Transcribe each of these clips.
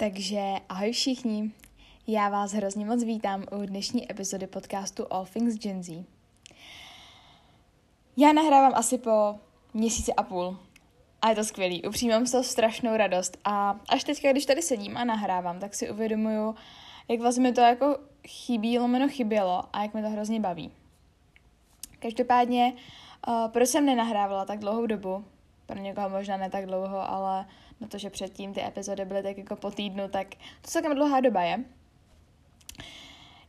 Takže ahoj všichni, já vás hrozně moc vítám u dnešní epizody podcastu All Things Gen Z. Já nahrávám asi po měsíci a půl a je to skvělý, upřímně mám z toho strašnou radost a až teďka, když tady sedím a nahrávám, tak si uvědomuju, jak vlastně mi to jako chybí, lomeno chybělo a jak mi to hrozně baví. Každopádně, uh, proč jsem nenahrávala tak dlouhou dobu? Pro někoho možná ne tak dlouho, ale na to, že předtím ty epizody byly tak jako po týdnu, tak to celkem dlouhá doba je.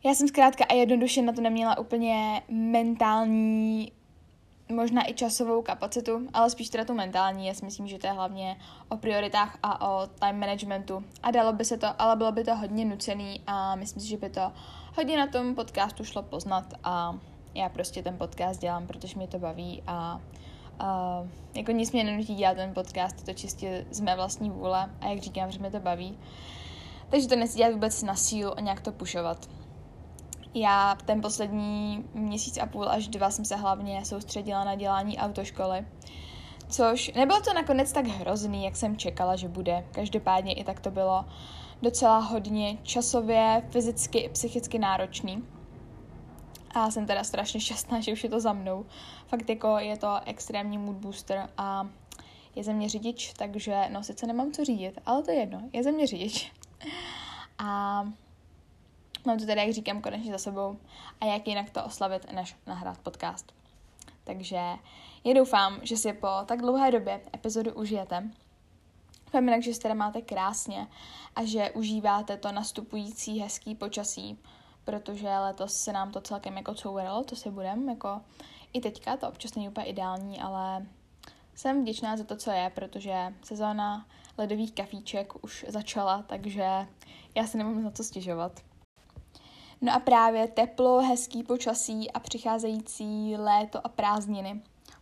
Já jsem zkrátka a jednoduše na to neměla úplně mentální, možná i časovou kapacitu, ale spíš teda tu mentální. Já si myslím, že to je hlavně o prioritách a o time managementu. A dalo by se to, ale bylo by to hodně nucený a myslím si, že by to hodně na tom podcastu šlo poznat a já prostě ten podcast dělám, protože mě to baví a Uh, jako nic mě nenutí dělat ten podcast, to čistě z mé vlastní vůle a jak říkám, že mě to baví. Takže to nechci dělat vůbec na sílu a nějak to pušovat. Já ten poslední měsíc a půl až dva jsem se hlavně soustředila na dělání autoškoly. Což nebylo to nakonec tak hrozný, jak jsem čekala, že bude. Každopádně i tak to bylo docela hodně časově, fyzicky i psychicky náročný. A jsem teda strašně šťastná, že už je to za mnou. Fakt jako je to extrémní mood booster a je ze mě řidič, takže no sice nemám co řídit, ale to je jedno, je ze mě řidič. A mám to teda, jak říkám, konečně za sebou a jak jinak to oslavit, než nahrát podcast. Takže já doufám, že si po tak dlouhé době epizodu užijete. Doufám jinak, že si teda máte krásně a že užíváte to nastupující hezký počasí, protože letos se nám to celkem jako couralo, to si budem, jako i teďka, to občas není úplně ideální, ale jsem vděčná za to, co je, protože sezóna ledových kafíček už začala, takže já se nemám na to stěžovat. No a právě teplo, hezký počasí a přicházející léto a prázdniny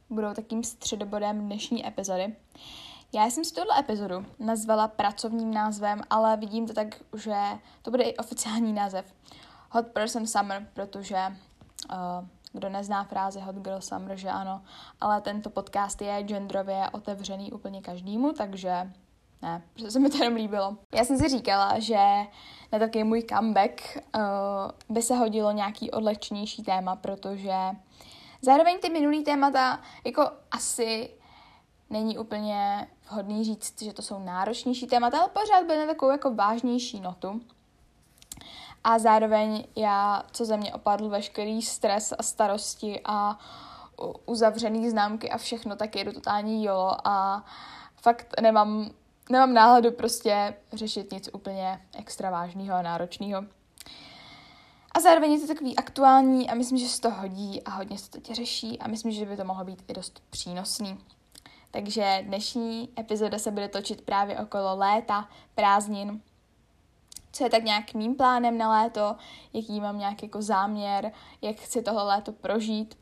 budou takým středobodem dnešní epizody. Já jsem si tuhle epizodu nazvala pracovním názvem, ale vidím to tak, že to bude i oficiální název. Hot Person Summer, protože uh, kdo nezná frázi Hot Girl Summer, že ano, ale tento podcast je genderově otevřený úplně každému, takže ne, protože se mi to jenom líbilo. Já jsem si říkala, že na takový můj comeback uh, by se hodilo nějaký odlehčenější téma, protože zároveň ty minulý témata jako asi není úplně vhodný říct, že to jsou náročnější témata, ale pořád byly na takovou jako vážnější notu. A zároveň já, co ze mě opadl veškerý stres a starosti a uzavřený známky a všechno, tak jedu totální jolo a fakt nemám, nemám náhladu prostě řešit nic úplně extra vážného a náročného. A zároveň je to takový aktuální a myslím, že se to hodí a hodně se to tě řeší a myslím, že by to mohlo být i dost přínosný. Takže dnešní epizoda se bude točit právě okolo léta, prázdnin co je tak nějak mým plánem na léto, jaký mám nějaký jako záměr, jak chci tohle léto prožít.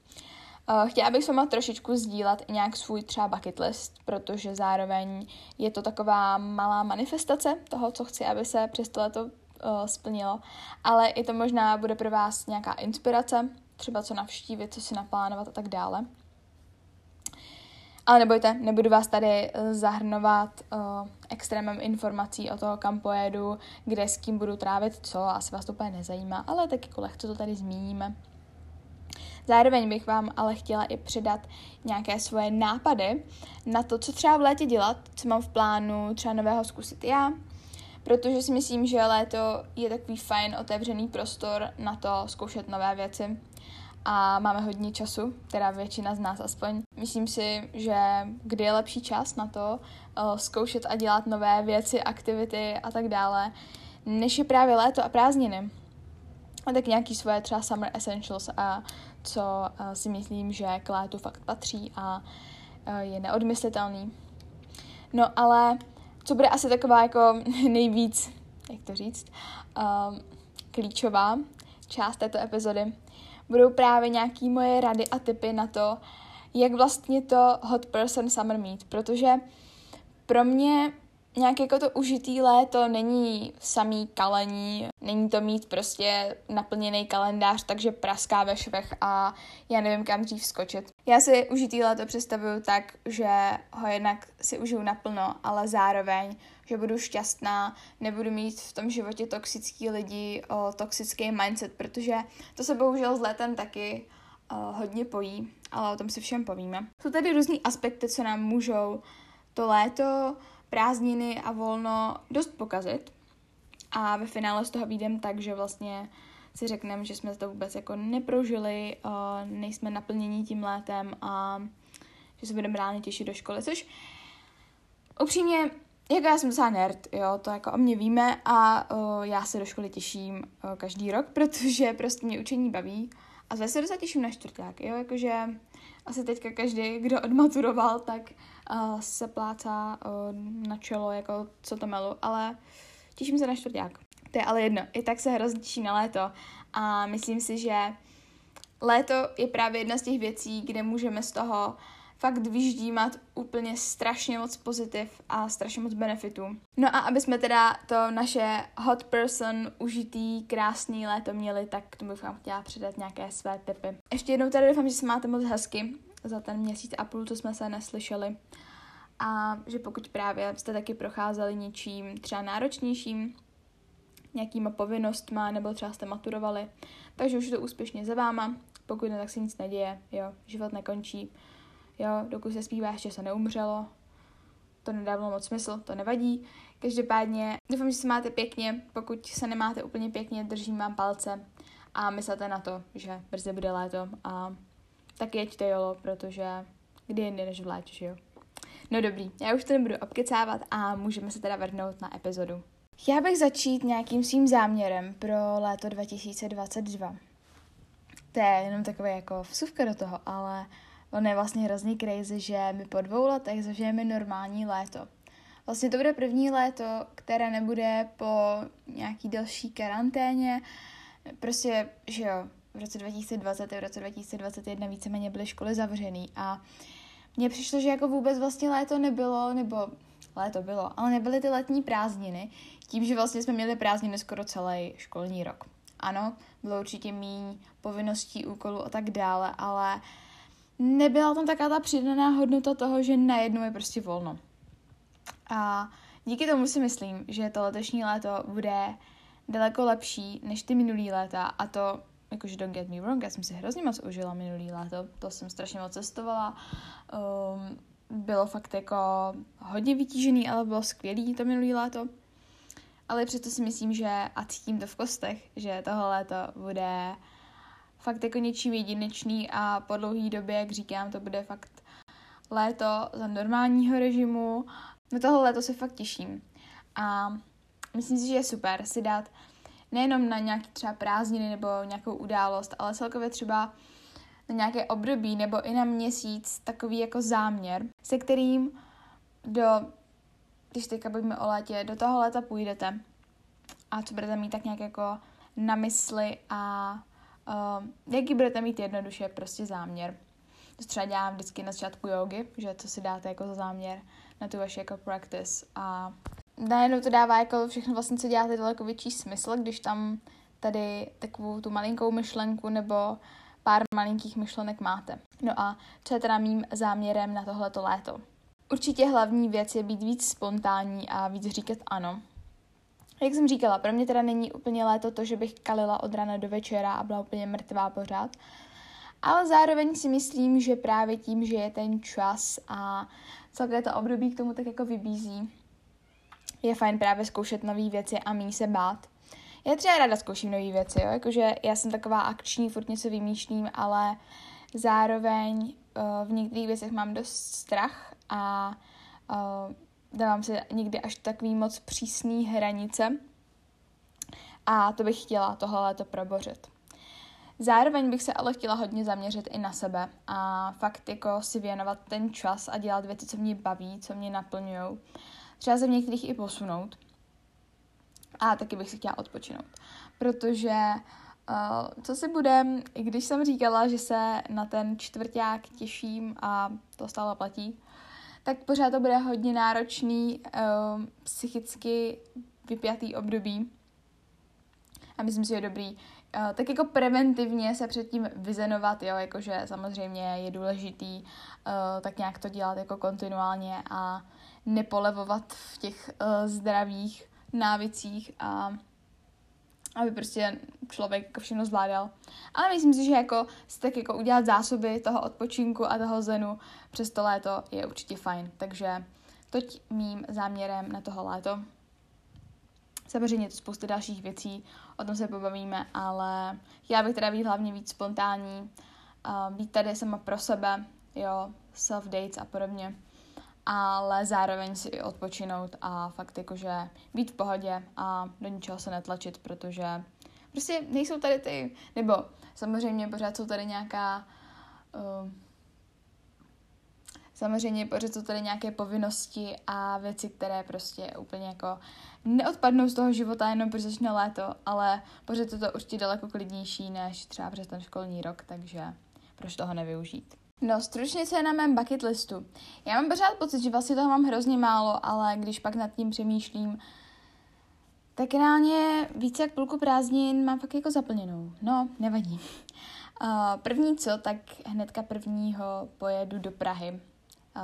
Uh, chtěla bych s váma trošičku sdílet i nějak svůj třeba bucket list, protože zároveň je to taková malá manifestace toho, co chci, aby se přes to léto uh, splnilo, ale i to možná bude pro vás nějaká inspirace, třeba co navštívit, co si naplánovat a tak dále. Ale nebojte, nebudu vás tady eh, zahrnovat uh, extrémem informací o toho, kam pojedu, kde s kým budu trávit co, asi vás to úplně nezajímá, ale tak jako lehce to tady zmíníme. Zároveň bych vám ale chtěla i předat nějaké svoje nápady na to, co třeba v létě dělat, co mám v plánu třeba nového zkusit já, protože si myslím, že léto je takový fajn otevřený prostor na to zkoušet nové věci a máme hodně času, teda většina z nás aspoň. Myslím si, že kdy je lepší čas na to uh, zkoušet a dělat nové věci, aktivity a tak dále, než je právě léto a prázdniny. A tak nějaký svoje třeba summer essentials a co uh, si myslím, že k létu fakt patří a uh, je neodmyslitelný. No ale co bude asi taková jako nejvíc, jak to říct, klíčová část této epizody, budou právě nějaký moje rady a tipy na to, jak vlastně to hot person summer mít, protože pro mě nějak jako to užitý léto není samý kalení, není to mít prostě naplněný kalendář, takže praská ve švech a já nevím kam dřív skočit. Já si užitý léto představuju tak, že ho jednak si užiju naplno, ale zároveň že budu šťastná, nebudu mít v tom životě toxický lidi, o, toxický mindset, protože to se bohužel s létem taky o, hodně pojí, ale o tom si všem povíme. Jsou tady různý aspekty, co nám můžou to léto, prázdniny a volno dost pokazit. A ve finále z toho výjdem tak, že vlastně si řekneme, že jsme to vůbec jako neprožili, uh, nejsme naplnění tím létem a že se budeme reálně těšit do školy, což upřímně, jako já jsem docela nerd, jo, to jako o mě víme a uh, já se do školy těším uh, každý rok, protože prostě mě učení baví a zase se docela těším na čtvrták, jo, jakože asi teďka každý, kdo odmaturoval, tak uh, se plácá uh, na čelo, jako co to melu, ale těším se na čtvrták. To je ale jedno, i tak se hrozně těší na léto a myslím si, že léto je právě jedna z těch věcí, kde můžeme z toho fakt vyždímat úplně strašně moc pozitiv a strašně moc benefitů. No a aby jsme teda to naše hot person, užitý, krásný léto měli, tak k tomu bych vám chtěla předat nějaké své tipy. Ještě jednou tady doufám, že se máte moc hezky za ten měsíc a půl, co jsme se neslyšeli. A že pokud právě jste taky procházeli něčím třeba náročnějším, nějakýma povinnostma, nebo třeba jste maturovali, takže už je to úspěšně za váma, pokud ne, tak se nic neděje, jo, život nekončí, jo, dokud se zpívá, ještě se neumřelo, to nedávalo moc smysl, to nevadí. Každopádně doufám, že se máte pěkně, pokud se nemáte úplně pěkně, držím vám palce a myslete na to, že brzy bude léto a tak jeďte jolo, protože kdy jindy než v létě, že jo. No dobrý, já už to nebudu obkecávat a můžeme se teda vrhnout na epizodu. Já bych začít nějakým svým záměrem pro léto 2022. To je jenom takové jako vsuvka do toho, ale on je vlastně hrozně crazy, že my po dvou letech zažijeme normální léto. Vlastně to bude první léto, které nebude po nějaký další karanténě. Prostě, že jo, v roce 2020 a v roce 2021 víceméně byly školy zavřený a mně přišlo, že jako vůbec vlastně léto nebylo, nebo léto bylo, ale nebyly ty letní prázdniny, tím, že vlastně jsme měli prázdniny skoro celý školní rok. Ano, bylo určitě méně povinností, úkolů a tak dále, ale nebyla tam taková ta přidaná hodnota toho, že najednou je prostě volno. A díky tomu si myslím, že to letošní léto bude daleko lepší než ty minulý léta a to jakože don't get me wrong, já jsem si hrozně moc užila minulý léto, to jsem strašně moc cestovala, um, bylo fakt jako hodně vytížený, ale bylo skvělý to minulý léto. Ale přesto si myslím, že a cítím to v kostech, že tohle léto bude fakt jako něčím jedinečný a po dlouhé době, jak říkám, to bude fakt léto za normálního režimu. Na tohle léto se fakt těším. A myslím si, že je super si dát nejenom na nějaký třeba prázdniny nebo nějakou událost, ale celkově třeba na nějaké období nebo i na měsíc takový jako záměr, se kterým do, když teďka bavíme o létě, do toho léta půjdete a co budete mít tak nějak jako na mysli a uh, jaký budete mít jednoduše prostě záměr. To třeba dělám vždycky na začátku jogy, že co si dáte jako za záměr na tu vaši jako practice a najednou to dává jako všechno vlastně, co děláte, daleko větší smysl, když tam tady takovou tu malinkou myšlenku nebo pár malinkých myšlenek máte. No a co je teda mým záměrem na tohleto léto? Určitě hlavní věc je být víc spontánní a víc říkat ano. Jak jsem říkala, pro mě teda není úplně léto to, že bych kalila od rána do večera a byla úplně mrtvá pořád. Ale zároveň si myslím, že právě tím, že je ten čas a celé to období k tomu tak jako vybízí, je fajn právě zkoušet nové věci a mý se bát. Já třeba ráda zkouším nové věci, jo? jakože já jsem taková akční, furt něco vymýšlím, ale zároveň uh, v některých věcech mám dost strach a uh, dávám se někdy až takový moc přísný hranice a to bych chtěla tohle to probořit. Zároveň bych se ale chtěla hodně zaměřit i na sebe a fakt jako si věnovat ten čas a dělat věci, co mě baví, co mě naplňují. Třeba se v některých i posunout. A taky bych si chtěla odpočinout. Protože uh, co si budem, i když jsem říkala, že se na ten čtvrták těším a to stále platí, tak pořád to bude hodně náročný, uh, psychicky vypjatý období. A myslím si, že je dobrý uh, tak jako preventivně se předtím vyzenovat, jo, jakože samozřejmě je důležitý uh, tak nějak to dělat jako kontinuálně a nepolevovat v těch uh, zdravých návicích a aby prostě člověk jako všechno zvládal. Ale myslím si, že jako si tak jako udělat zásoby toho odpočinku a toho zenu přes to léto je určitě fajn. Takže toť mým záměrem na toho léto. Samozřejmě to spousta dalších věcí, o tom se pobavíme, ale já bych teda být hlavně víc spontánní, uh, být tady sama pro sebe, jo, self-dates a podobně, ale zároveň si i odpočinout a fakt jakože být v pohodě a do ničeho se netlačit, protože prostě nejsou tady ty, nebo samozřejmě pořád jsou tady nějaká uh, Samozřejmě pořád jsou tady nějaké povinnosti a věci, které prostě úplně jako neodpadnou z toho života jenom protože začne léto, ale pořád je to určitě daleko klidnější než třeba přes ten školní rok, takže proč toho nevyužít. No, stručně se na mém bucket listu. Já mám pořád pocit, že vlastně toho mám hrozně málo, ale když pak nad tím přemýšlím, tak reálně více jak půlku prázdnin mám fakt jako zaplněnou. No, nevadí. Uh, první co, tak hnedka prvního pojedu do Prahy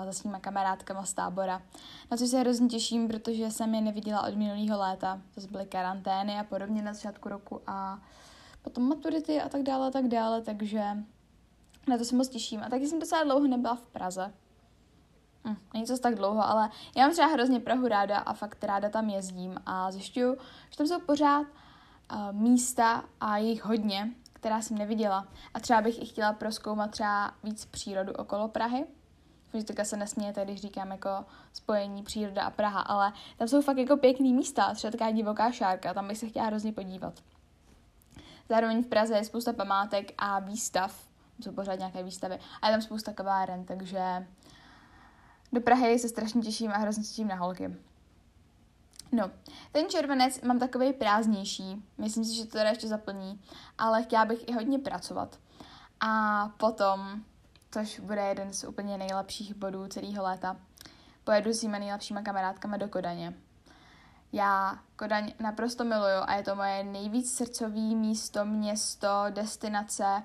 za svýma kamarádkama z tábora. Na co se hrozně těším, protože jsem je neviděla od minulého léta. To byly karantény a podobně na začátku roku a potom maturity a tak dále a tak dále, takže na to se moc těším. A taky jsem docela dlouho nebyla v Praze. Hm, není to tak dlouho, ale já mám třeba hrozně Prahu ráda a fakt ráda tam jezdím a zjišťuju, že tam jsou pořád uh, místa a jich hodně, která jsem neviděla. A třeba bych i chtěla proskoumat třeba víc přírodu okolo Prahy, Fyzika se nesmějete, když říkám jako spojení příroda a Praha, ale tam jsou fakt jako pěkný místa, třeba taková divoká šárka, tam bych se chtěla hrozně podívat. Zároveň v Praze je spousta památek a výstav, jsou pořád nějaké výstavy, a je tam spousta kaváren, takže do Prahy se strašně těším a hrozně těším na holky. No, ten červenec mám takový prázdnější, myslím si, že to teda ještě zaplní, ale chtěla bych i hodně pracovat. A potom což bude jeden z úplně nejlepších bodů celého léta. Pojedu s mými nejlepšíma kamarádkama do Kodaně. Já Kodaň naprosto miluju a je to moje nejvíc srdcový místo, město, destinace,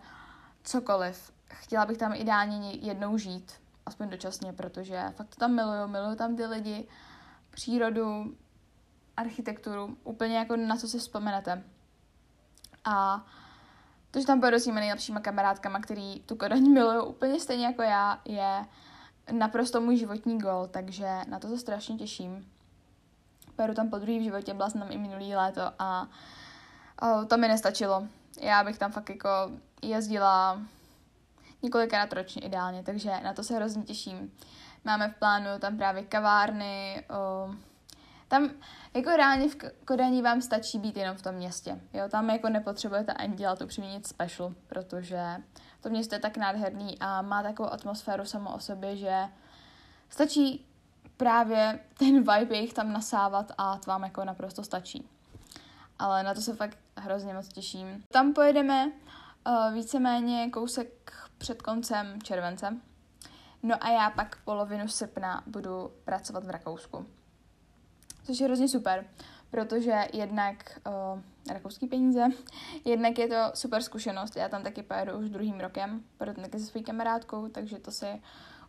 cokoliv. Chtěla bych tam ideálně jednou žít, aspoň dočasně, protože fakt to tam miluju, miluju tam ty lidi, přírodu, architekturu, úplně jako na co si vzpomenete. A to, že tam pojedu s těmi nejlepšíma kamarádkama, který tu Kodaň milují úplně stejně jako já, je naprosto můj životní gol, takže na to se strašně těším. Pojedu tam po druhý v životě, byla jsem tam i minulý léto a oh, to mi nestačilo. Já bych tam fakt jako jezdila několikrát ročně ideálně, takže na to se hrozně těším. Máme v plánu tam právě kavárny, oh, tam jako reálně v Kodani vám stačí být jenom v tom městě. Jo, tam jako nepotřebujete ani dělat upřímně nic special, protože to město je tak nádherný a má takovou atmosféru samo o sobě, že stačí právě ten vibe jich tam nasávat a to vám jako naprosto stačí. Ale na to se fakt hrozně moc těším. Tam pojedeme uh, víceméně kousek před koncem července. No a já pak polovinu srpna budu pracovat v Rakousku což je hrozně super, protože jednak uh, rakouský peníze, jednak je to super zkušenost, já tam taky pojedu už druhým rokem, pojedu taky se svou kamarádkou, takže to si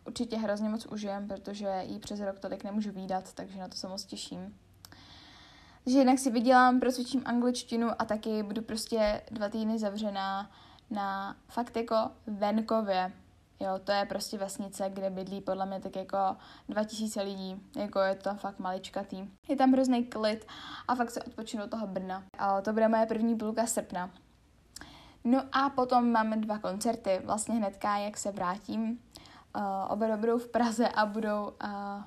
určitě hrozně moc užijem, protože jí přes rok tolik nemůžu výdat, takže na to se moc těším. Takže jednak si vydělám, procvičím angličtinu a taky budu prostě dva týdny zavřená na fakt jako venkově, Jo, to je prostě vesnice, kde bydlí podle mě tak jako 2000 lidí. Jako je to tam fakt maličkatý. Je tam hrozný klid a fakt se odpočinu toho Brna. A to bude moje první půlka srpna. No a potom máme dva koncerty, vlastně hnedka, jak se vrátím. Uh, oba budou v Praze a budou uh,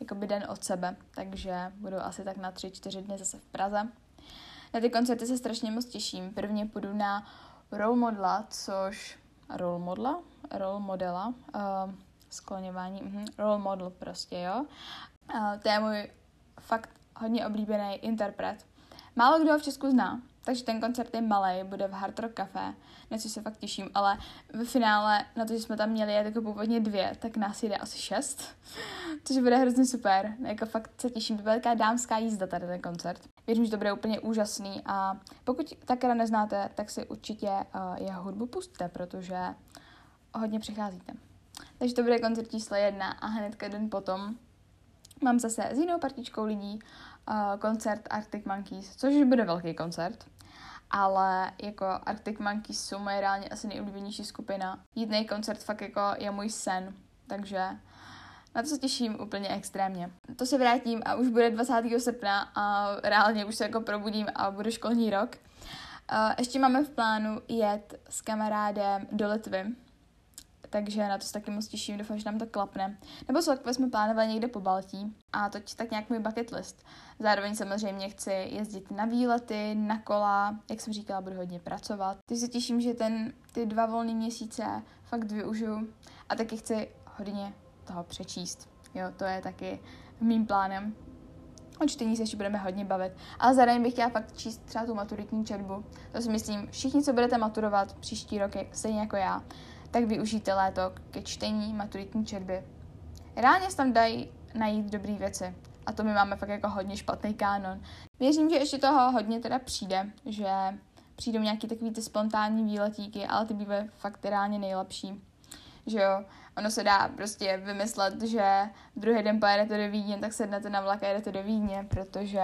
jakoby den od sebe, takže budou asi tak na tři, čtyři dny zase v Praze. Na ty koncerty se strašně moc těším. Prvně půjdu na Role Modla, což role modela, role modela, uh, skloněvání, uh-huh, role model prostě, jo. Uh, to je můj fakt hodně oblíbený interpret. Málo kdo ho v Česku zná, takže ten koncert je malý, bude v Hard Rock Café, na co se fakt těším, ale ve finále, na to, že jsme tam měli jako původně dvě, tak nás jde asi šest, což bude hrozně super. Jako fakt se těším, to bude taková dámská jízda tady ten koncert. Věřím, že to bude úplně úžasný a pokud Takera neznáte, tak si určitě uh, jeho hudbu pustte, protože hodně přicházíte. Takže to bude koncert číslo jedna a hnedka den potom mám zase s jinou partičkou lidí uh, koncert Arctic Monkeys, což bude velký koncert. Ale jako Arctic Monkeys jsou moje reálně asi nejoblíbenější skupina. Jít koncert fakt jako je můj sen, takže na to se těším úplně extrémně. To se vrátím a už bude 20. srpna a reálně už se jako probudím a bude školní rok. Ještě máme v plánu jet s kamarádem do Litvy, takže na to se taky moc těším, doufám, že nám to klapne. Nebo celkově jsme plánovali někde po Baltí a to tak nějak můj bucket list. Zároveň samozřejmě chci jezdit na výlety, na kola, jak jsem říkala, budu hodně pracovat. Teď se těším, že ten, ty dva volné měsíce fakt využiju a taky chci hodně toho přečíst. Jo, to je taky mým plánem. O čtení se ještě budeme hodně bavit. Ale zároveň bych chtěla fakt číst třeba tu maturitní četbu. To si myslím, všichni, co budete maturovat příští roky, stejně jako já, tak využijte léto ke čtení maturitní četby. Reálně se tam dají najít dobré věci. A to my máme fakt jako hodně špatný kánon. Věřím, že ještě toho hodně teda přijde, že přijdou nějaký takový ty spontánní výletíky, ale ty bývají fakt reálně nejlepší. Že jo, ono se dá prostě vymyslet, že druhý den pojedete do Vídně, tak sednete na vlak a jedete do Vídně, protože,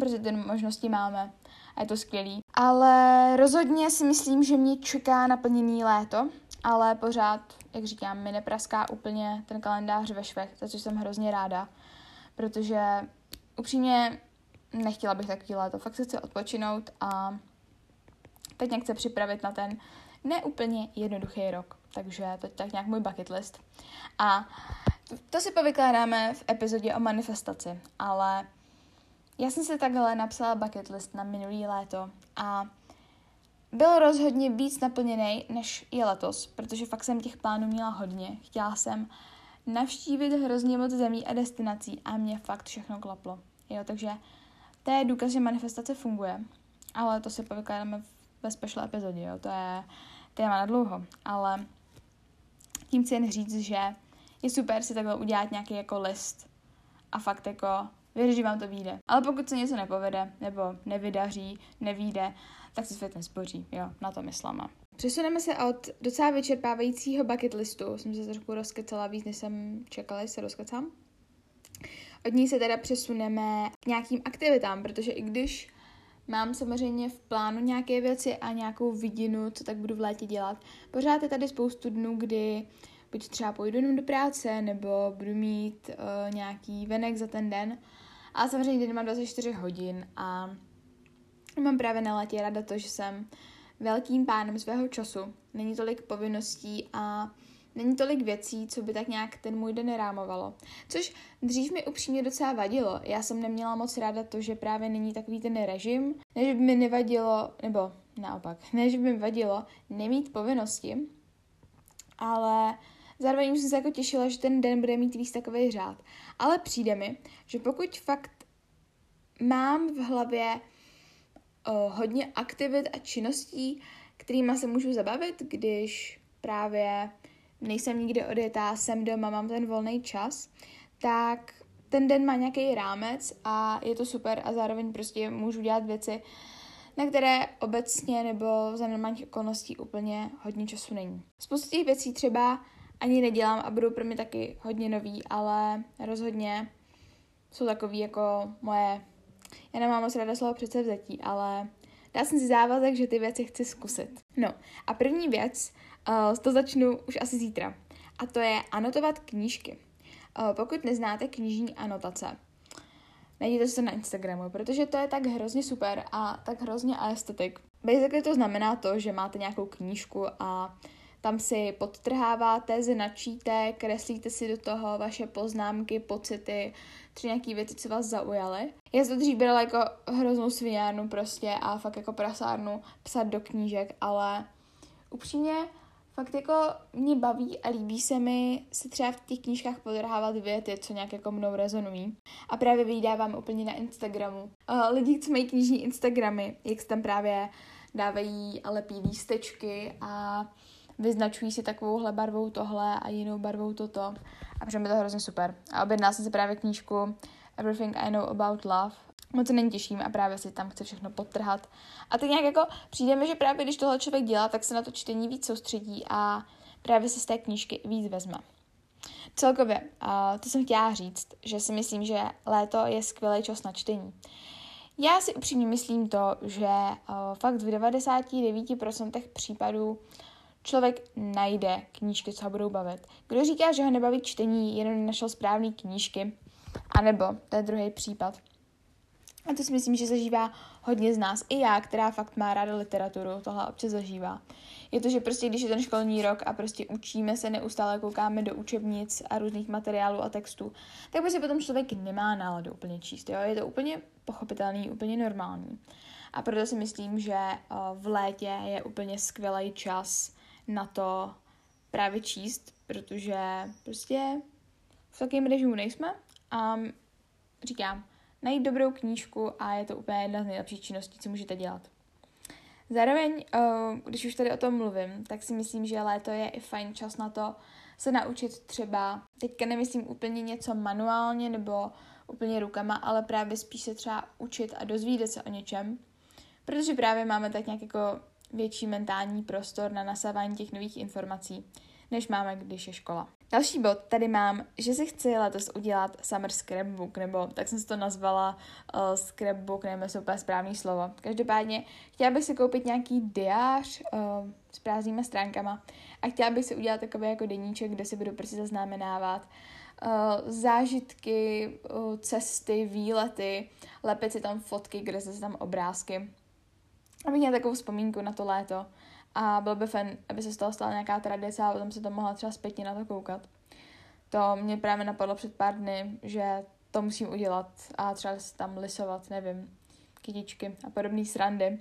protože ty možnosti máme a je to skvělý. Ale rozhodně si myslím, že mě čeká naplněný léto, ale pořád, jak říkám, mi nepraská úplně ten kalendář ve švech, za což jsem hrozně ráda, protože upřímně nechtěla bych takový léto, fakt se chci odpočinout a teď nějak chci připravit na ten neúplně jednoduchý rok. Takže to je tak nějak můj bucket list. A to si povykládáme v epizodě o manifestaci, ale já jsem si takhle napsala bucket list na minulý léto a byl rozhodně víc naplněný, než je letos, protože fakt jsem těch plánů měla hodně. Chtěla jsem navštívit hrozně moc zemí a destinací a mě fakt všechno klaplo. Jo, takže to je důkaz, že manifestace funguje, ale to si povykládáme ve special epizodě, jo, to je téma na dlouho, ale tím chci jen říct, že je super si takhle udělat nějaký jako list a fakt jako věřit, že vám to vyjde. Ale pokud se něco nepovede, nebo nevydaří, nevíde, tak se svět nespoří, jo, na to myslíme. Přesuneme se od docela vyčerpávajícího bucket listu, jsem se trošku rozkecala víc, než jsem čekala, že se rozkecám. Od ní se teda přesuneme k nějakým aktivitám, protože i když mám samozřejmě v plánu nějaké věci a nějakou vidinu, co tak budu v létě dělat, pořád je tady spoustu dnů, kdy buď třeba půjdu jenom do práce, nebo budu mít uh, nějaký venek za ten den. A samozřejmě den mám 24 hodin a mám právě na létě rada to, že jsem velkým pánem svého času. Není tolik povinností a není tolik věcí, co by tak nějak ten můj den rámovalo. Což dřív mi upřímně docela vadilo. Já jsem neměla moc ráda to, že právě není takový ten režim, než by mi nevadilo, nebo naopak, než by mi vadilo nemít povinnosti, ale zároveň jsem se jako těšila, že ten den bude mít víc takový řád. Ale přijde mi, že pokud fakt mám v hlavě hodně aktivit a činností, kterými se můžu zabavit, když právě nejsem nikdy odjetá, jsem doma, mám ten volný čas, tak ten den má nějaký rámec a je to super a zároveň prostě můžu dělat věci, na které obecně nebo za normálních okolností úplně hodně času není. Spoustu těch věcí třeba ani nedělám a budou pro mě taky hodně nový, ale rozhodně jsou takový jako moje, já nemám moc ráda slovo předsevzetí, ale dá jsem si závazek, že ty věci chci zkusit. No a první věc, uh, to začnu už asi zítra, a to je anotovat knížky. Uh, pokud neznáte knižní anotace, najděte se na Instagramu, protože to je tak hrozně super a tak hrozně aesthetic. Basically to znamená to, že máte nějakou knížku a tam si podtrháváte, značíte, kreslíte si do toho vaše poznámky, pocity, třeba nějaký věci, co vás zaujaly. Já jsem to dřív brala jako hroznou svinárnu prostě a fakt jako prasárnu psat do knížek, ale upřímně fakt jako mě baví a líbí se mi si třeba v těch knížkách podrhávat věty, co nějak jako mnou rezonují. A právě vydávám úplně na Instagramu. Uh, lidi, co mají knižní Instagramy, jak se tam právě dávají a lepí lístečky a vyznačují si takovouhle barvou tohle a jinou barvou toto. A přijde mi to hrozně super. A objednala jsem si právě knížku Everything I Know About Love. Moc se není těším a právě si tam chci všechno podtrhat. A tak nějak jako přijde mi, že právě když tohle člověk dělá, tak se na to čtení víc soustředí a právě si z té knížky víc vezme. Celkově, uh, to jsem chtěla říct, že si myslím, že léto je skvělý čas na čtení. Já si upřímně myslím to, že uh, fakt v 99% případů člověk najde knížky, co ho budou bavit. Kdo říká, že ho nebaví čtení, jenom našel správné knížky, anebo, to je druhý případ. A to si myslím, že zažívá hodně z nás. I já, která fakt má ráda literaturu, tohle občas zažívá. Je to, že prostě když je ten školní rok a prostě učíme se, neustále koukáme do učebnic a různých materiálů a textů, tak prostě potom člověk nemá náladu úplně číst. Jo? Je to úplně pochopitelný, úplně normální. A proto si myslím, že v létě je úplně skvělý čas na to právě číst, protože prostě v takovém režimu nejsme a říkám, najít dobrou knížku a je to úplně jedna z nejlepších činností, co můžete dělat. Zároveň, eh, když už tady o tom mluvím, tak si myslím, že léto je i fajn čas na to se naučit třeba, teďka nemyslím úplně něco manuálně nebo úplně rukama, ale právě spíš se třeba učit a dozvídat se o něčem, protože právě máme tak nějak jako větší mentální prostor na nasávání těch nových informací, než máme, když je škola. Další bod tady mám, že si chci letos udělat summer scrapbook, nebo tak jsem si to nazvala uh, scrapbook, nevím, jestli úplně správný slovo. Každopádně chtěla bych si koupit nějaký diář uh, s prázdnýma stránkama a chtěla bych si udělat takový jako deníček, kde si budu prostě zaznamenávat uh, zážitky, uh, cesty, výlety, lepit si tam fotky, kde se tam obrázky. Abych měla takovou vzpomínku na to léto a bylo by fajn, aby se z toho stala nějaká tradice a potom se to mohla třeba zpětně na to koukat. To mě právě napadlo před pár dny, že to musím udělat a třeba tam lisovat, nevím, kytičky a podobné srandy.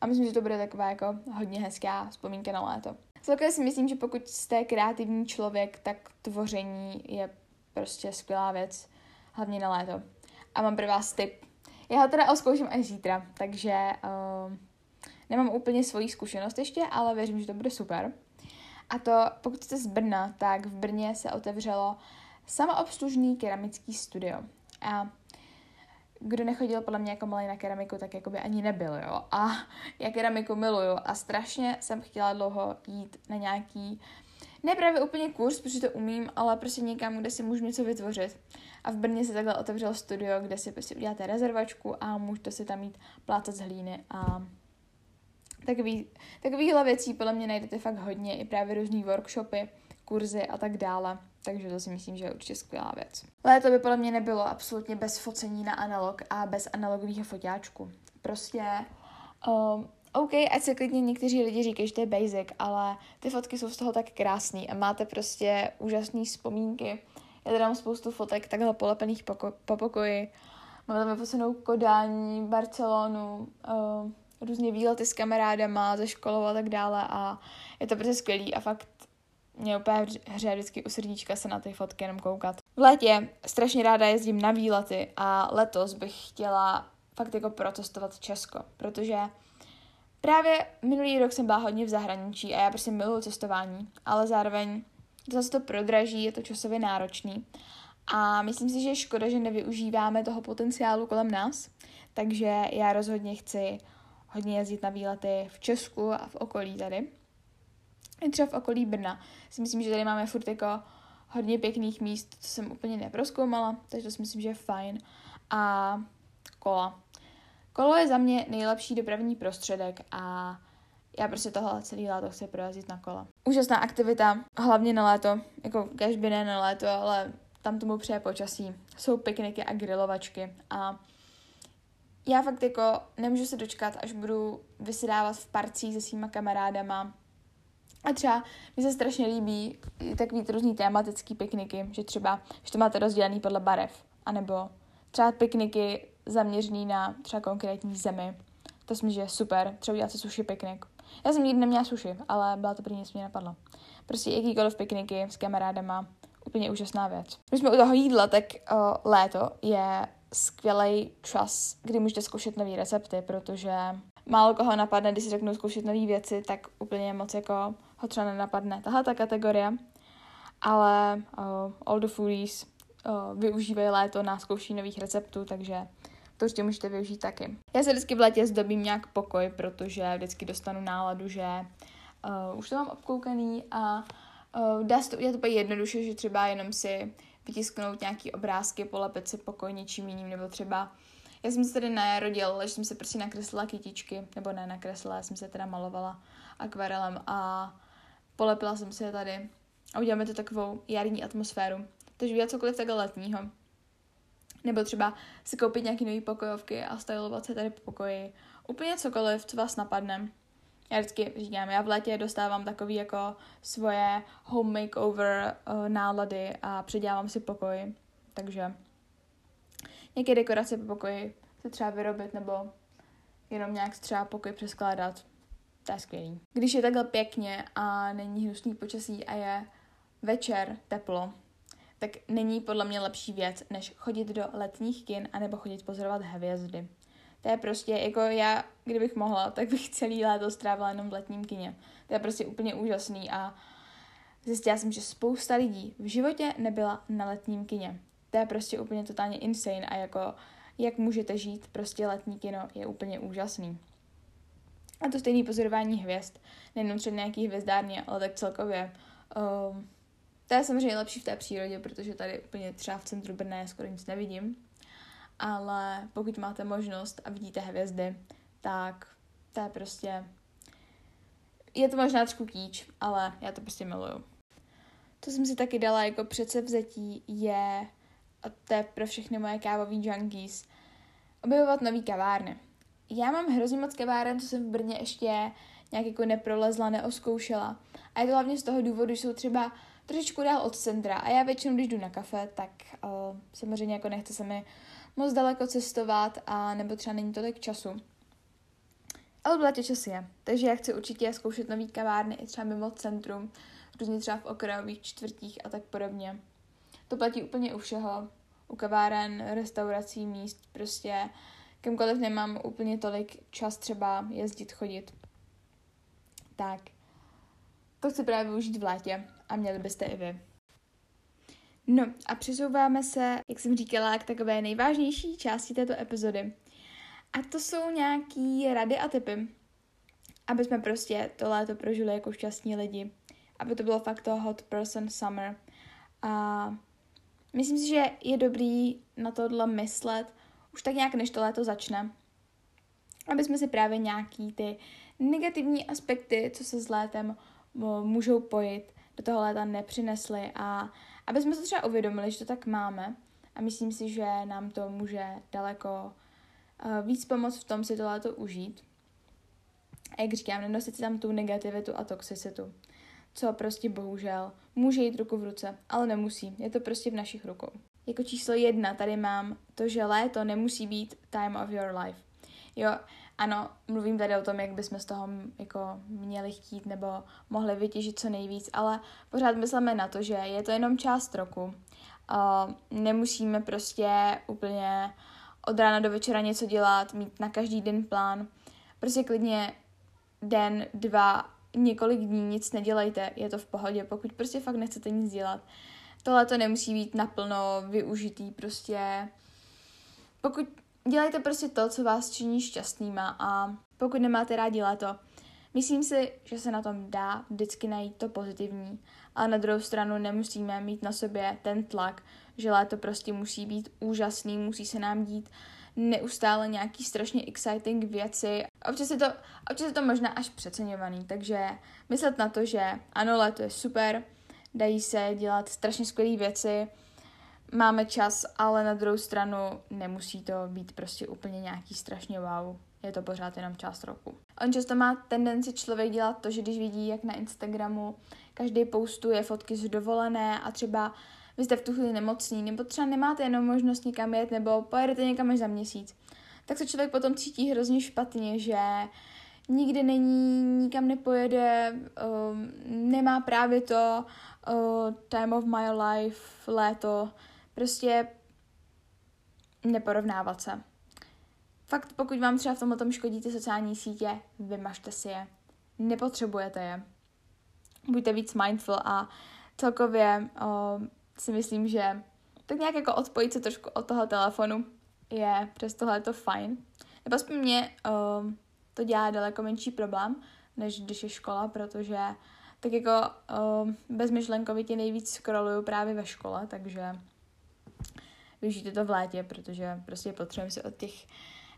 A myslím, že to bude taková jako hodně hezká vzpomínka na léto. Celkově si myslím, že pokud jste kreativní člověk, tak tvoření je prostě skvělá věc, hlavně na léto. A mám pro vás tip. Já ho teda oskouším až zítra, takže uh, Nemám úplně svoji zkušenost ještě, ale věřím, že to bude super. A to, pokud jste z Brna, tak v Brně se otevřelo samoobslužný keramický studio. A kdo nechodil podle mě jako malý na keramiku, tak jako by ani nebyl, jo. A já keramiku miluju a strašně jsem chtěla dlouho jít na nějaký, ne právě úplně kurz, protože to umím, ale prostě někam, kde si můžu něco vytvořit. A v Brně se takhle otevřelo studio, kde si prostě uděláte rezervačku a můžete si tam mít plácat z hlíny a Takový, takovýhle věcí podle mě najdete fakt hodně, i právě různý workshopy, kurzy a tak dále. Takže to si myslím, že je určitě skvělá věc. Léto by podle mě nebylo absolutně bez focení na analog a bez analogového fotáčku. Prostě um, OK, ať se klidně někteří lidi říkají, že to je basic, ale ty fotky jsou z toho tak krásný a máte prostě úžasné vzpomínky. Já tady mám spoustu fotek takhle polepených po, po pokoji. Máme tam vyfocenou Kodání, Barcelonu, uh, různě výlety s kamarádama, ze školou a tak dále a je to prostě skvělý a fakt mě úplně hře vždycky u srdíčka se na ty fotky jenom koukat. V létě strašně ráda jezdím na výlety a letos bych chtěla fakt jako protestovat Česko, protože právě minulý rok jsem byla hodně v zahraničí a já prostě miluji cestování, ale zároveň zase to prodraží, je to časově náročný a myslím si, že je škoda, že nevyužíváme toho potenciálu kolem nás, takže já rozhodně chci hodně jezdit na výlety v Česku a v okolí tady. I třeba v okolí Brna. Si myslím, že tady máme furt jako hodně pěkných míst, co jsem úplně neproskoumala, takže to si myslím, že je fajn. A kola. Kolo je za mě nejlepší dopravní prostředek a já prostě tohle celý léto chci projezdit na kole. Úžasná aktivita, hlavně na léto, jako každý ne na léto, ale tam tomu přeje počasí. Jsou pikniky a grilovačky a já fakt jako nemůžu se dočkat, až budu vysedávat v parcích se svýma kamarádama. A třeba mi se strašně líbí takový různý tematický pikniky, že třeba, že to máte rozdělený podle barev, anebo třeba pikniky zaměřený na třeba konkrétní zemi. To si myslím, že je super. Třeba udělat si sushi piknik. Já jsem nikdy neměla sushi, ale byla to první, co mě napadlo. Prostě jakýkoliv pikniky s kamarádama, úplně úžasná věc. Když jsme u toho jídla, tak uh, léto je skvělý čas, kdy můžete zkoušet nové recepty, protože málo koho napadne, když si řeknu zkoušet nové věci, tak úplně moc jako ho třeba nenapadne tahle ta kategorie. Ale uh, all the foodies uh, využívají léto na zkouší nových receptů, takže to určitě můžete využít taky. Já se vždycky v létě zdobím nějak pokoj, protože vždycky dostanu náladu, že uh, už to mám obkoukaný a Uh, dá se to udělat úplně jednoduše, že třeba jenom si vytisknout nějaký obrázky, polepit si pokoj něčím jiným, nebo třeba já jsem se tady nerodil, že jsem se prostě nakreslila kytičky, nebo ne nakreslila, já jsem se teda malovala akvarelem a polepila jsem si je tady a uděláme to takovou jarní atmosféru. Takže udělat cokoliv takhle letního. Nebo třeba si koupit nějaký nový pokojovky a stylovat se tady po pokoji. Úplně cokoliv, co vás napadne. Já vždycky říkám, já v létě dostávám takový jako svoje home makeover uh, nálady a předělávám si pokoj. Takže nějaké dekorace po pokoji se třeba vyrobit nebo jenom nějak třeba pokoj přeskládat. To je skvělý. Když je takhle pěkně a není hnusný počasí a je večer teplo, tak není podle mě lepší věc, než chodit do letních kin anebo chodit pozorovat hvězdy. To je prostě, jako já, kdybych mohla, tak bych celý léto strávila jenom v letním kině. To je prostě úplně úžasný a zjistila jsem, že spousta lidí v životě nebyla na letním kině. To je prostě úplně totálně insane a jako jak můžete žít, prostě letní kino je úplně úžasný. A to stejné pozorování hvězd, nejenom třeba nějaký hvězdárně, ale tak celkově. Um, to je samozřejmě lepší v té přírodě, protože tady úplně třeba v centru Brna skoro nic nevidím. Ale pokud máte možnost a vidíte hvězdy, tak to je prostě... Je to možná trošku kýč, ale já to prostě miluju. To jsem si taky dala jako předsevzetí je, a to je pro všechny moje kávový junkies, objevovat nový kavárny. Já mám hrozně moc kaváren, co jsem v Brně ještě nějak jako neprolezla, neoskoušela. A je to hlavně z toho důvodu, že jsou třeba trošičku dál od centra. A já většinou, když jdu na kafe, tak uh, samozřejmě jako nechce se mi moc daleko cestovat a nebo třeba není tolik času. Ale v létě čas je. Takže já chci určitě zkoušet nový kavárny i třeba mimo centrum, různě třeba v okrajových čtvrtích a tak podobně. To platí úplně u všeho. U kaváren, restaurací, míst, prostě kemkoliv nemám úplně tolik čas třeba jezdit, chodit. Tak, to chci právě využít v létě a měli byste i vy. No a přesouváme se, jak jsem říkala, k takové nejvážnější části této epizody. A to jsou nějaký rady a typy, aby jsme prostě to léto prožili jako šťastní lidi. Aby to bylo fakt to hot person summer. A myslím si, že je dobrý na tohle myslet už tak nějak, než to léto začne. Aby jsme si právě nějaký ty negativní aspekty, co se s létem můžou pojít, do toho léta nepřinesli a aby jsme se třeba uvědomili, že to tak máme a myslím si, že nám to může daleko uh, víc pomoct v tom si to léto užít. A jak říkám, nenosit si tam tu negativitu a toxicitu, co prostě bohužel může jít ruku v ruce, ale nemusí, je to prostě v našich rukou. Jako číslo jedna tady mám to, že léto nemusí být time of your life. Jo, ano, mluvím tady o tom, jak bychom z toho jako měli chtít nebo mohli vytěžit co nejvíc, ale pořád myslíme na to, že je to jenom část roku. Uh, nemusíme prostě úplně od rána do večera něco dělat, mít na každý den plán. Prostě klidně den, dva, několik dní nic nedělejte, je to v pohodě, pokud prostě fakt nechcete nic dělat. Tohle to nemusí být naplno využitý, prostě pokud dělejte prostě to, co vás činí šťastnýma a pokud nemáte rádi léto, myslím si, že se na tom dá vždycky najít to pozitivní, ale na druhou stranu nemusíme mít na sobě ten tlak, že léto prostě musí být úžasný, musí se nám dít neustále nějaký strašně exciting věci. Občas je to, občas je to možná až přeceňovaný, takže myslet na to, že ano, léto je super, dají se dělat strašně skvělé věci, máme čas, ale na druhou stranu nemusí to být prostě úplně nějaký strašně wow. Je to pořád jenom část roku. On často má tendenci člověk dělat to, že když vidí, jak na Instagramu každý postuje fotky z dovolené a třeba vy jste v tu chvíli nemocný, nebo třeba nemáte jenom možnost někam jet, nebo pojedete někam až za měsíc, tak se člověk potom cítí hrozně špatně, že nikdy není, nikam nepojede, um, nemá právě to uh, time of my life, léto, Prostě neporovnávat se. Fakt, pokud vám třeba v tomhle tom škodí ty sociální sítě, vymažte si je. Nepotřebujete je. Buďte víc mindful a celkově o, si myslím, že tak nějak jako odpojit se trošku od toho telefonu je přes tohle to fajn. Nebo aspoň mě o, to dělá daleko menší problém, než když je škola, protože tak jako uh, bezmyšlenkovitě nejvíc scrolluju právě ve škole, takže využijte to v létě, protože prostě potřebujeme si od těch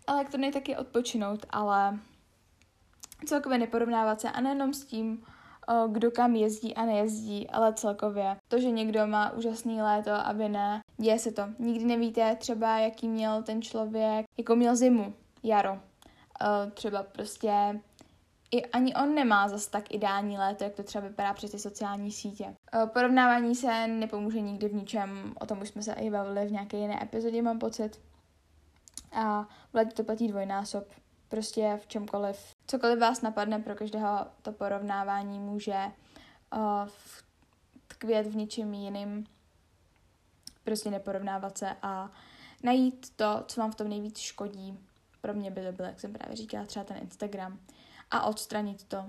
elektrony taky odpočinout, ale celkově neporovnávat se a nejenom s tím, kdo kam jezdí a nejezdí, ale celkově to, že někdo má úžasný léto a vy ne, děje se to. Nikdy nevíte třeba, jaký měl ten člověk, jako měl zimu, jaro. Třeba prostě i ani on nemá zas tak ideální léto, jak to třeba vypadá přes ty sociální sítě. Porovnávání se nepomůže nikdy v ničem, o tom už jsme se i bavili v nějaké jiné epizodě, mám pocit. A v létě to platí dvojnásob. Prostě v čemkoliv, cokoliv vás napadne, pro každého to porovnávání může uh, tkvět v něčem jiným. Prostě neporovnávat se a najít to, co vám v tom nejvíc škodí. Pro mě by to bylo, jak jsem právě říkala, třeba ten Instagram. A odstranit to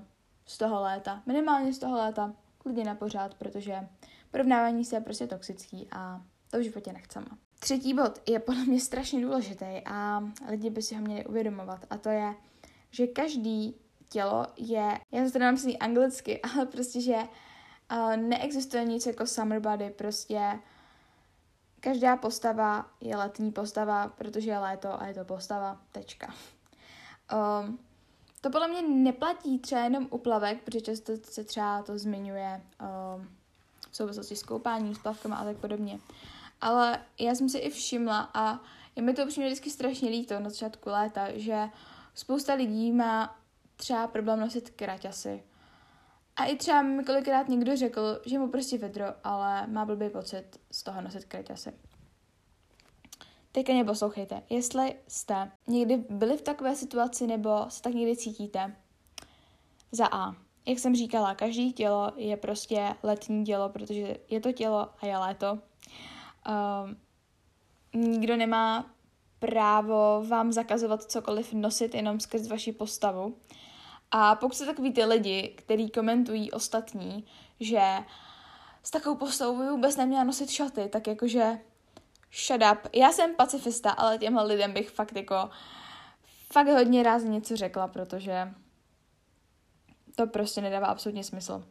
z toho léta. Minimálně z toho léta, klidně na pořád, protože porovnávání se je prostě toxický a to v životě nechceme. Třetí bod je podle mě strašně důležitý a lidi by si ho měli uvědomovat a to je, že každý tělo je, já to nemám anglicky, ale prostě, že uh, neexistuje nic jako summer body, prostě každá postava je letní postava, protože je léto a je to postava, tečka. Um, to podle mě neplatí třeba jenom u plavek, protože často se třeba to zmiňuje um, v souvislosti s koupáním, s plavkama a tak podobně. Ale já jsem si i všimla a je mi to upřímně vždycky strašně líto na začátku léta, že spousta lidí má třeba problém nosit kraťasy. A i třeba mi kolikrát někdo řekl, že mu prostě vedro, ale má blbý pocit z toho nosit kraťasy. Teďka mě poslouchejte. Jestli jste někdy byli v takové situaci nebo se tak někdy cítíte, za A. Jak jsem říkala, každý tělo je prostě letní tělo, protože je to tělo a je léto. Uh, nikdo nemá právo vám zakazovat cokoliv nosit jenom skrz vaši postavu. A pokud se takový ty lidi, kteří komentují ostatní, že s takovou postavou by vůbec neměla nosit šaty, tak jakože shut up. Já jsem pacifista, ale těmhle lidem bych fakt jako fakt hodně rád něco řekla, protože to prostě nedává absolutně smysl.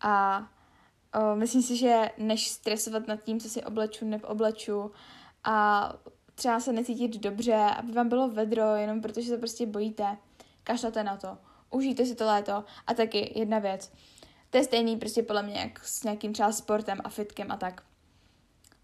A o, myslím si, že než stresovat nad tím, co si obleču, neobleču a třeba se necítit dobře, aby vám bylo vedro, jenom protože se prostě bojíte, kašlete na to, užijte si to léto a taky jedna věc. To je stejný prostě podle mě jak s nějakým třeba sportem a fitkem a tak.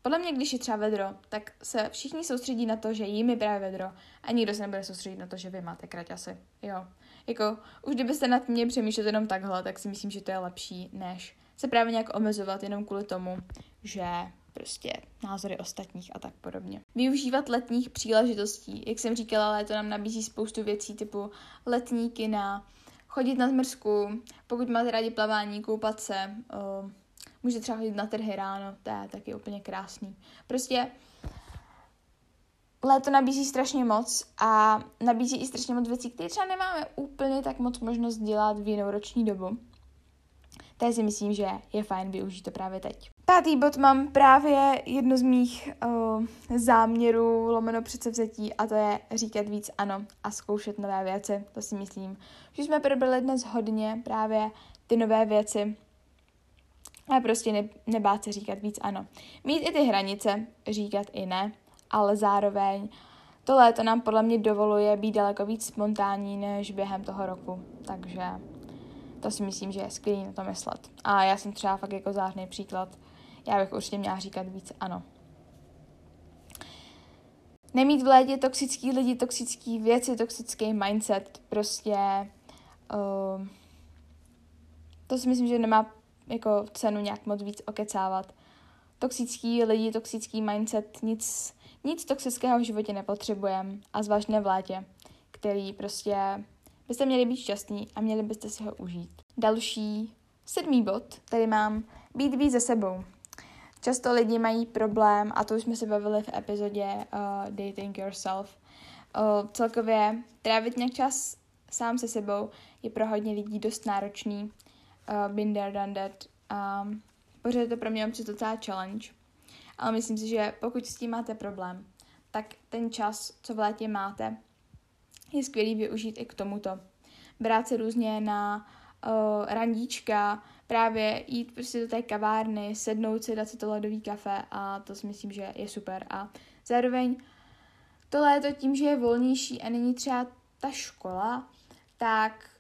Podle mě, když je třeba vedro, tak se všichni soustředí na to, že jim je právě vedro a nikdo se nebude soustředit na to, že vy máte kraťasy. Jo. Jako, už kdybyste nad mě přemýšlet jenom takhle, tak si myslím, že to je lepší, než se právě nějak omezovat jenom kvůli tomu, že prostě názory ostatních a tak podobně. Využívat letních příležitostí. Jak jsem říkala, léto nám nabízí spoustu věcí typu letní kina, chodit na zmrzku, pokud máte rádi plavání, koupat se, uh, můžete třeba chodit na trhy ráno, to je taky úplně krásný. Prostě léto nabízí strašně moc a nabízí i strašně moc věcí, které třeba nemáme úplně tak moc možnost dělat v jinou roční dobu. To si myslím, že je fajn využít to právě teď. Pátý bod mám právě jedno z mých uh, záměrů lomeno předsevzetí a to je říkat víc ano a zkoušet nové věci. To si myslím, že jsme probrali dnes hodně právě ty nové věci a prostě ne, nebát se říkat víc ano. Mít i ty hranice, říkat i ne, ale zároveň to léto nám podle mě dovoluje být daleko víc spontánní než během toho roku. Takže to si myslím, že je skvělý na to myslet. A já jsem třeba fakt jako zářný příklad. Já bych určitě měla říkat víc ano. Nemít v létě toxický lidi, toxický věci, toxický mindset, prostě uh, to si myslím, že nemá jako cenu nějak moc víc okecávat. Toxický lidi, toxický mindset, nic, nic toxického v životě nepotřebujeme a zvlášť ne v létě, který prostě byste měli být šťastní a měli byste si ho užít. Další, sedmý bod, tady mám být víc ze sebou. Často lidi mají problém, a to už jsme se bavili v epizodě uh, Dating Yourself, uh, celkově trávit nějak čas sám se sebou je pro hodně lidí dost náročný. Uh, been there, done that. Um, pořád je to pro mě občas docela challenge. Ale myslím si, že pokud s tím máte problém, tak ten čas, co v létě máte, je skvělý využít i k tomuto. Brát se různě na uh, randíčka, právě jít prostě do té kavárny, sednout si, dát si to ledový kafe a to si myslím, že je super. A zároveň to léto tím, že je volnější a není třeba ta škola, tak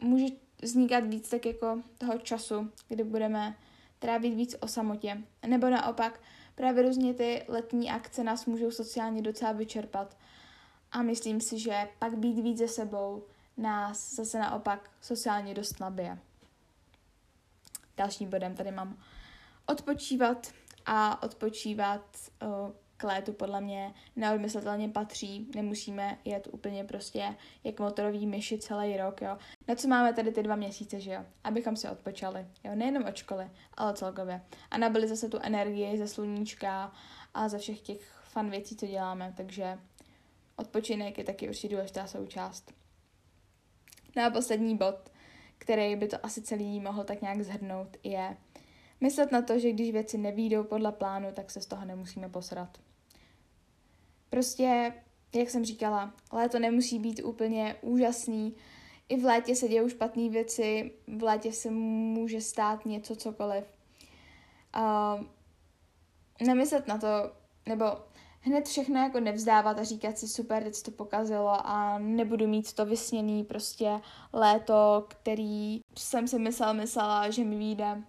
může vznikat víc tak jako toho času, kdy budeme trávit víc o samotě. Nebo naopak, právě různě ty letní akce nás můžou sociálně docela vyčerpat. A myslím si, že pak být víc ze sebou nás zase naopak sociálně dost nabije. Dalším bodem tady mám odpočívat a odpočívat uh, k létu podle mě neodmyslitelně patří. Nemusíme jet úplně prostě jak motorový myši celý rok, jo. Na co máme tady ty dva měsíce, že jo? Abychom si odpočali, jo. Nejenom od školy, ale celkově. A nabili zase tu energii ze sluníčka a ze všech těch fun věcí, co děláme. Takže odpočinek je taky určitě důležitá součást. No a poslední bod, který by to asi celý mohl tak nějak zhrnout, je myslet na to, že když věci nevídou podle plánu, tak se z toho nemusíme posrat. Prostě, jak jsem říkala, léto nemusí být úplně úžasný. I v létě se dějou špatné věci, v létě se může stát něco, cokoliv. Uh, nemyslet na to, nebo hned všechno jako nevzdávat a říkat si super, teď to pokazilo a nebudu mít to vysněný prostě léto, který jsem si myslel, myslela, že mi vyjde.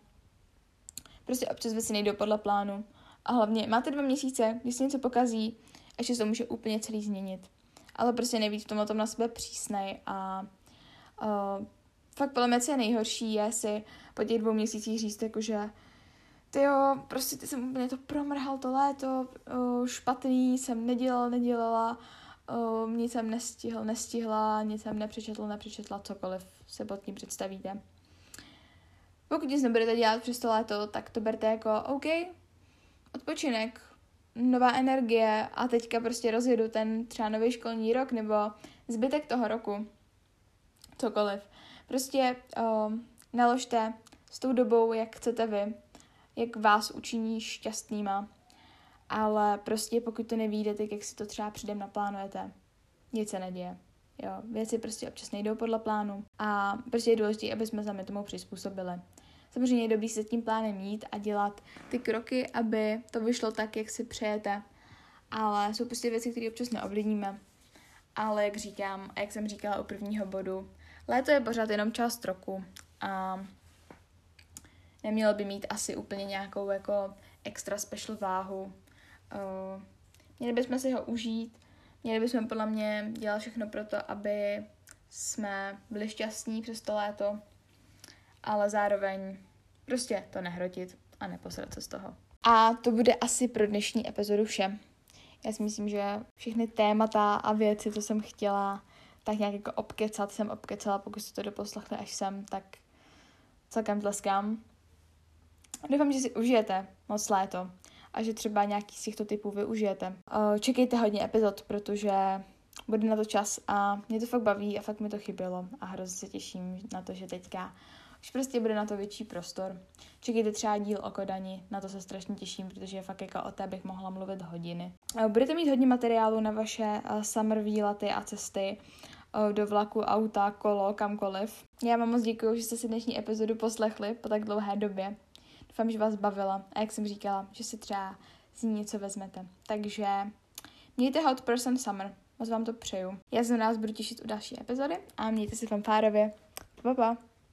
Prostě občas věci nejdou podle plánu. A hlavně máte dva měsíce, když se něco pokazí, ještě se to může úplně celý změnit. Ale prostě nevíc v tom tom na sebe přísnej a uh, fakt podle mě, co je nejhorší, je si po těch dvou měsících říct, jakože ty jo, prostě ty jsem úplně to promrhal to léto, uh, špatný, jsem nedělal, nedělala, uh, nic jsem nestihl, nestihla, nic jsem nepřečetl, nepřečetla, cokoliv se pod tím představíte. Pokud nic nebudete dělat přes to léto, tak to berte jako OK, odpočinek, nová energie a teďka prostě rozjedu ten třeba nový školní rok nebo zbytek toho roku. Cokoliv. Prostě uh, naložte s tou dobou, jak chcete vy, jak vás učiní šťastnýma, ale prostě pokud to nevíde, tak jak si to třeba předem naplánujete, nic se neděje. Jo, věci prostě občas nejdou podle plánu a prostě je důležité, aby jsme sami tomu přizpůsobili. Samozřejmě je dobrý se tím plánem mít a dělat ty kroky, aby to vyšlo tak, jak si přejete. Ale jsou prostě věci, které občas neovlivníme. Ale jak říkám, a jak jsem říkala u prvního bodu, léto je pořád jenom část roku a nemělo by mít asi úplně nějakou jako extra special váhu. Uh, měli bychom si ho užít, měli bychom podle mě dělat všechno pro to, aby jsme byli šťastní přes to léto ale zároveň prostě to nehrotit a neposrat se z toho. A to bude asi pro dnešní epizodu vše. Já si myslím, že všechny témata a věci, co jsem chtěla, tak nějak jako obkecat, jsem obkecala, pokud jste to doposlechli až sem, tak celkem tleskám. Doufám, že si užijete moc léto a že třeba nějaký z těchto typů využijete. Čekejte hodně epizod, protože bude na to čas a mě to fakt baví a fakt mi to chybělo a hrozně se těším na to, že teďka už prostě bude na to větší prostor. Čekejte třeba díl o Kodani, na to se strašně těším, protože fakt jako o té bych mohla mluvit hodiny. Budete mít hodně materiálu na vaše summer výlety a cesty do vlaku, auta, kolo, kamkoliv. Já vám moc děkuji, že jste si dnešní epizodu poslechli po tak dlouhé době. Doufám, že vás bavila a jak jsem říkala, že si třeba z ní něco vezmete. Takže mějte hot person summer. Moc vám to přeju. Já se na vás budu těšit u další epizody a mějte si fanfárově. Pa, pa.